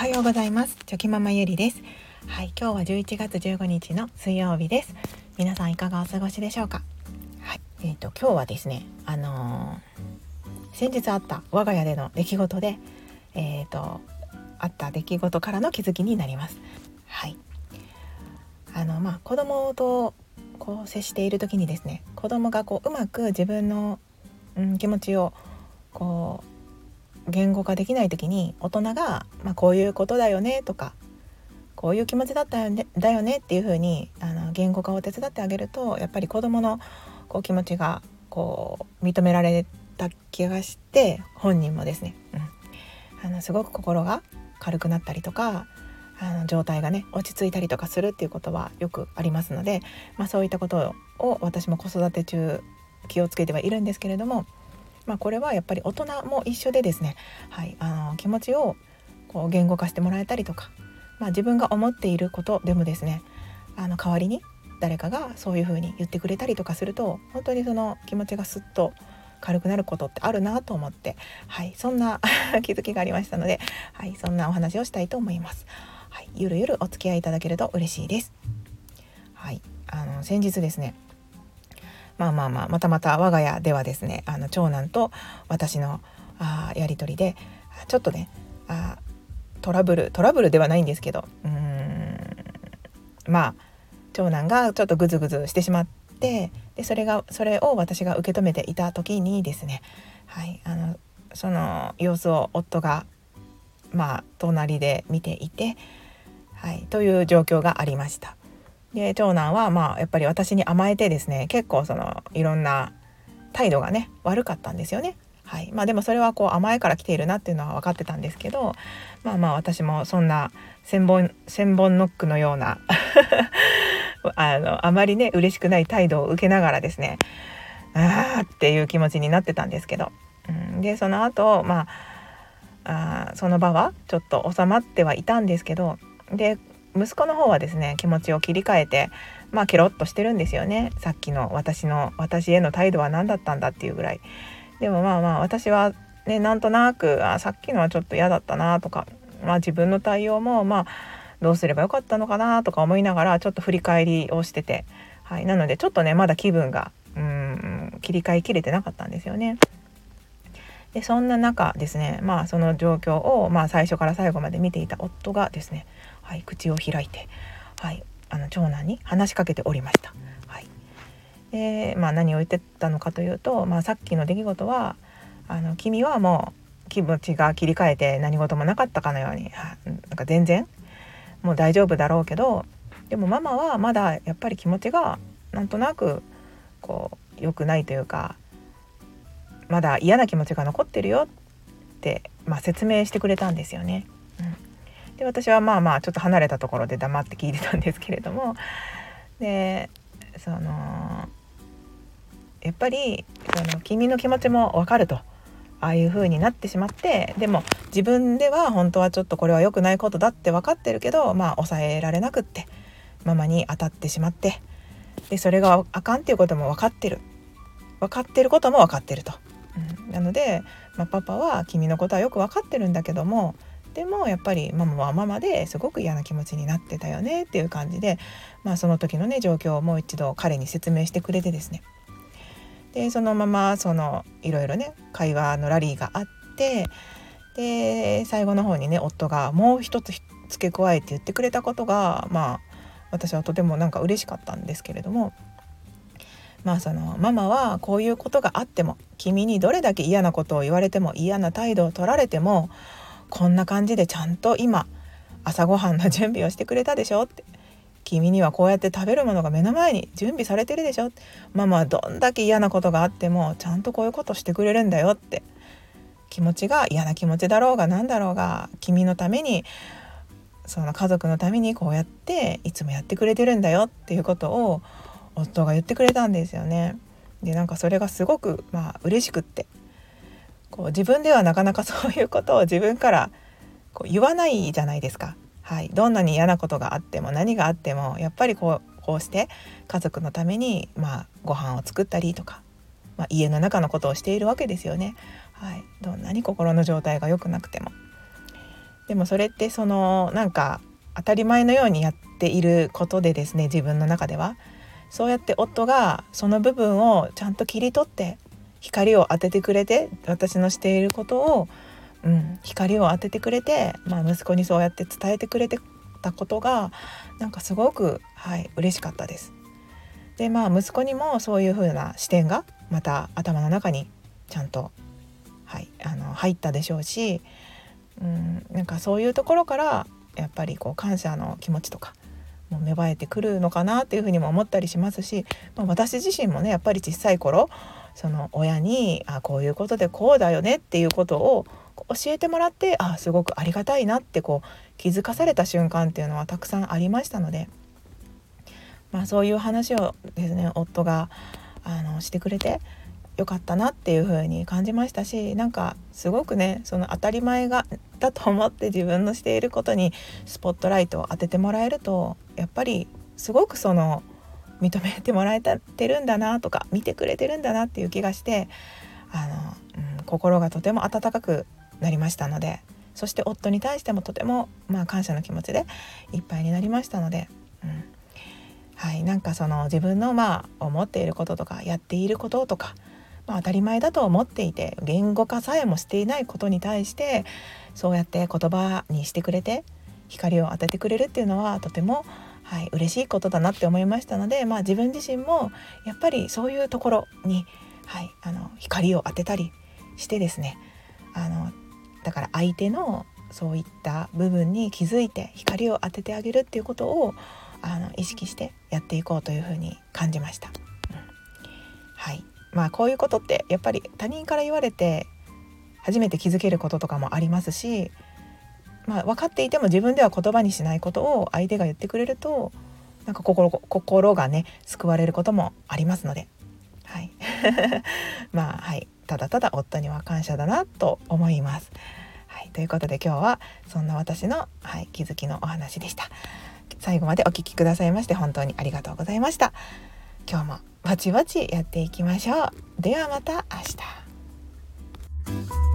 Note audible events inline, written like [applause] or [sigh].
はようございます。チョキママゆりです。はい今日は11月15日の水曜日です。皆さんいかがお過ごしでしょうか？はいえーと今日はですねあのー、先日あった我が家での出来事でえーとあった出来事からの気づきになります。はい。あのまあ子供とこう接している時にですね子供がこううまく自分の、うん、気持ちをこう言語化できない時に大人が、まあ、こういうことだよねとかこういう気持ちだったよねだよねっていう風にあの言語化を手伝ってあげるとやっぱり子どものこう気持ちがこう認められた気がして本人もですね、うん、あのすごく心が軽くなったりとかあの状態がね落ち着いたりとかするっていうことはよくありますので、まあ、そういったことを私も子育て中気をつけてはいるんですけれどもまあ、これはやっぱり大人も一緒でですね、はい、あの気持ちをこう言語化してもらえたりとか、まあ、自分が思っていることでもですねあの代わりに誰かがそういうふうに言ってくれたりとかすると本当にその気持ちがすっと軽くなることってあるなと思って、はい、そんな [laughs] 気づきがありましたので、はい、そんなお話をしたいと思います。はい、ゆるゆるお付き合いいただけると嬉しいです。はい、あの先日ですねまあまあまあまたまた我が家ではですねあの長男と私のあやり取りでちょっとねあトラブルトラブルではないんですけどうんまあ長男がちょっとグズグズしてしまってでそれがそれを私が受け止めていた時にですねはいあのその様子を夫がまあ隣で見ていて、はい、という状況がありました。で長男はまあやっぱり私に甘えてですね結構そのいろんな態度がね悪かったんですよね。はい。まあ、でもそれはこう甘えから来ているなっていうのは分かってたんですけどまあまあ私もそんな千本千本ノックのような [laughs] あのあまりね嬉しくない態度を受けながらですねあーっていう気持ちになってたんですけど、うん、でその後まああその場はちょっと収まってはいたんですけどで息子の方はですね気持ちを切り替えてまあケロッとしてるんですよね。さっきの私の私への態度は何だったんだっていうぐらい。でもまあまあ私はねなんとなくあさっきのはちょっと嫌だったなとかまあ自分の対応もまあどうすればよかったのかなとか思いながらちょっと振り返りをしてて、はい、なのでちょっとねまだ気分がうん切り替えきれてなかったんですよね。でそんな中ですねまあその状況を、まあ、最初から最後まで見ていた夫がですねはい、口を開いて、はい、あの長男に話しかけておりました。はいでまあ、何を言ってたのかというと、まあ、さっきの出来事はあの君はもう気持ちが切り替えて何事もなかったかのようになんか全然もう大丈夫だろうけどでもママはまだやっぱり気持ちがなんとなくこう良くないというかまだ嫌な気持ちが残ってるよって、まあ、説明してくれたんですよね。うん。で私はまあまあちょっと離れたところで黙って聞いてたんですけれども。でそのやっぱりその君の気持ちも分かると。ああいう風になってしまってでも自分では本当はちょっとこれは良くないことだって分かってるけどまあ抑えられなくってママに当たってしまって。でそれがあかんっていうことも分かってる。分かってることも分かってると。うん、なので、まあ、パパは君のことはよく分かってるんだけどもでもやっぱりママはママですごく嫌な気持ちになってたよねっていう感じで、まあ、その時のね状況をもう一度彼に説明してくれてですね。でそのままそのいろいろね会話のラリーがあってで最後の方にね夫がもう一つ付け加えて言ってくれたことがまあ私はとてもなんか嬉しかったんですけれどもまあそのママはこういうことがあっても君にどれだけ嫌なことを言われても嫌な態度を取られてもこんな感じでちゃんと今朝ごはんの準備をしてくれたでしょって。君にはこうやって食べるものが目の前に準備されてるでしょママはどんだけ嫌なことがあってもちゃんとこういうことしてくれるんだよって。気持ちが嫌な気持ちだろうが何だろうが君のためにその家族のためにこうやっていつもやってくれてるんだよっていうことを夫が言ってくれたんですよね。でなんかそれがすごくまあ嬉しくってこう自分ではなかなかそういうことを自分からこう言わないじゃないですか。はい、どんなに嫌なことがあっても何があってもやっぱりこうこうして家族のために、まあ、ご飯を作ったりとか、まあ、家の中のことをしているわけですよね。はい、どんなに心の状態が良くなくても。でもそれってそのなんか当たり前のようにやっていることでですね自分の中ではそうやって夫がその部分をちゃんと切り取って光を当ててくれて私のしていることを、うん、光を当ててくれて、まあ、息子にそうやって伝えてくれてたことがなんかすごくはい嬉しかったです。でまあ息子にもそういう風な視点がまた頭の中にちゃんと、はい、あの入ったでしょうし、うん、なんかそういうところからやっぱりこう感謝の気持ちとか芽生えてくるのかなっていうふうにも思ったりしますし、まあ、私自身もねやっぱり小さい頃その親にあこういうことでこうだよねっていうことを教えてもらってあすごくありがたいなってこう気づかされた瞬間っていうのはたくさんありましたので、まあ、そういう話をですね夫があのしてくれてよかったなっていう風に感じましたしなんかすごくねその当たり前がだと思って自分のしていることにスポットライトを当ててもらえるとやっぱりすごくその認めてもらえてるんだなとか見てくれてるんだなっていう気がしてあの、うん、心がとても温かくなりましたのでそして夫に対してもとても、まあ、感謝の気持ちでいっぱいになりましたので、うん。はい、なんかその自分のまあ思っていることとかやっていることとかまあ、当たり前だと思っていて言語化さえもしていないことに対してそうやって言葉にしてくれて光を当ててくれるっていうのはとてもはい、嬉しいことだなって思いましたので、まあ、自分自身もやっぱりそういうところに、はい、あの光を当てたりしてですねあのだから相手のそういった部分に気づいて光を当ててあげるっていうことをあの意識してやっていこうというふうに感じました。うん、はいまあこういうことってやっぱり他人から言われて初めて気づけることとかもありますし、まあ、分かっていても自分では言葉にしないことを相手が言ってくれるとなんか心心がね救われることもありますので、はい、[laughs] まあはいただただ夫には感謝だなと思います。はい、ということで今日はそんな私の、はい、気づきのお話でした。最後までお聴きくださいまして本当にありがとうございました。今日もぼちぼちやっていきましょう。ではまた明日。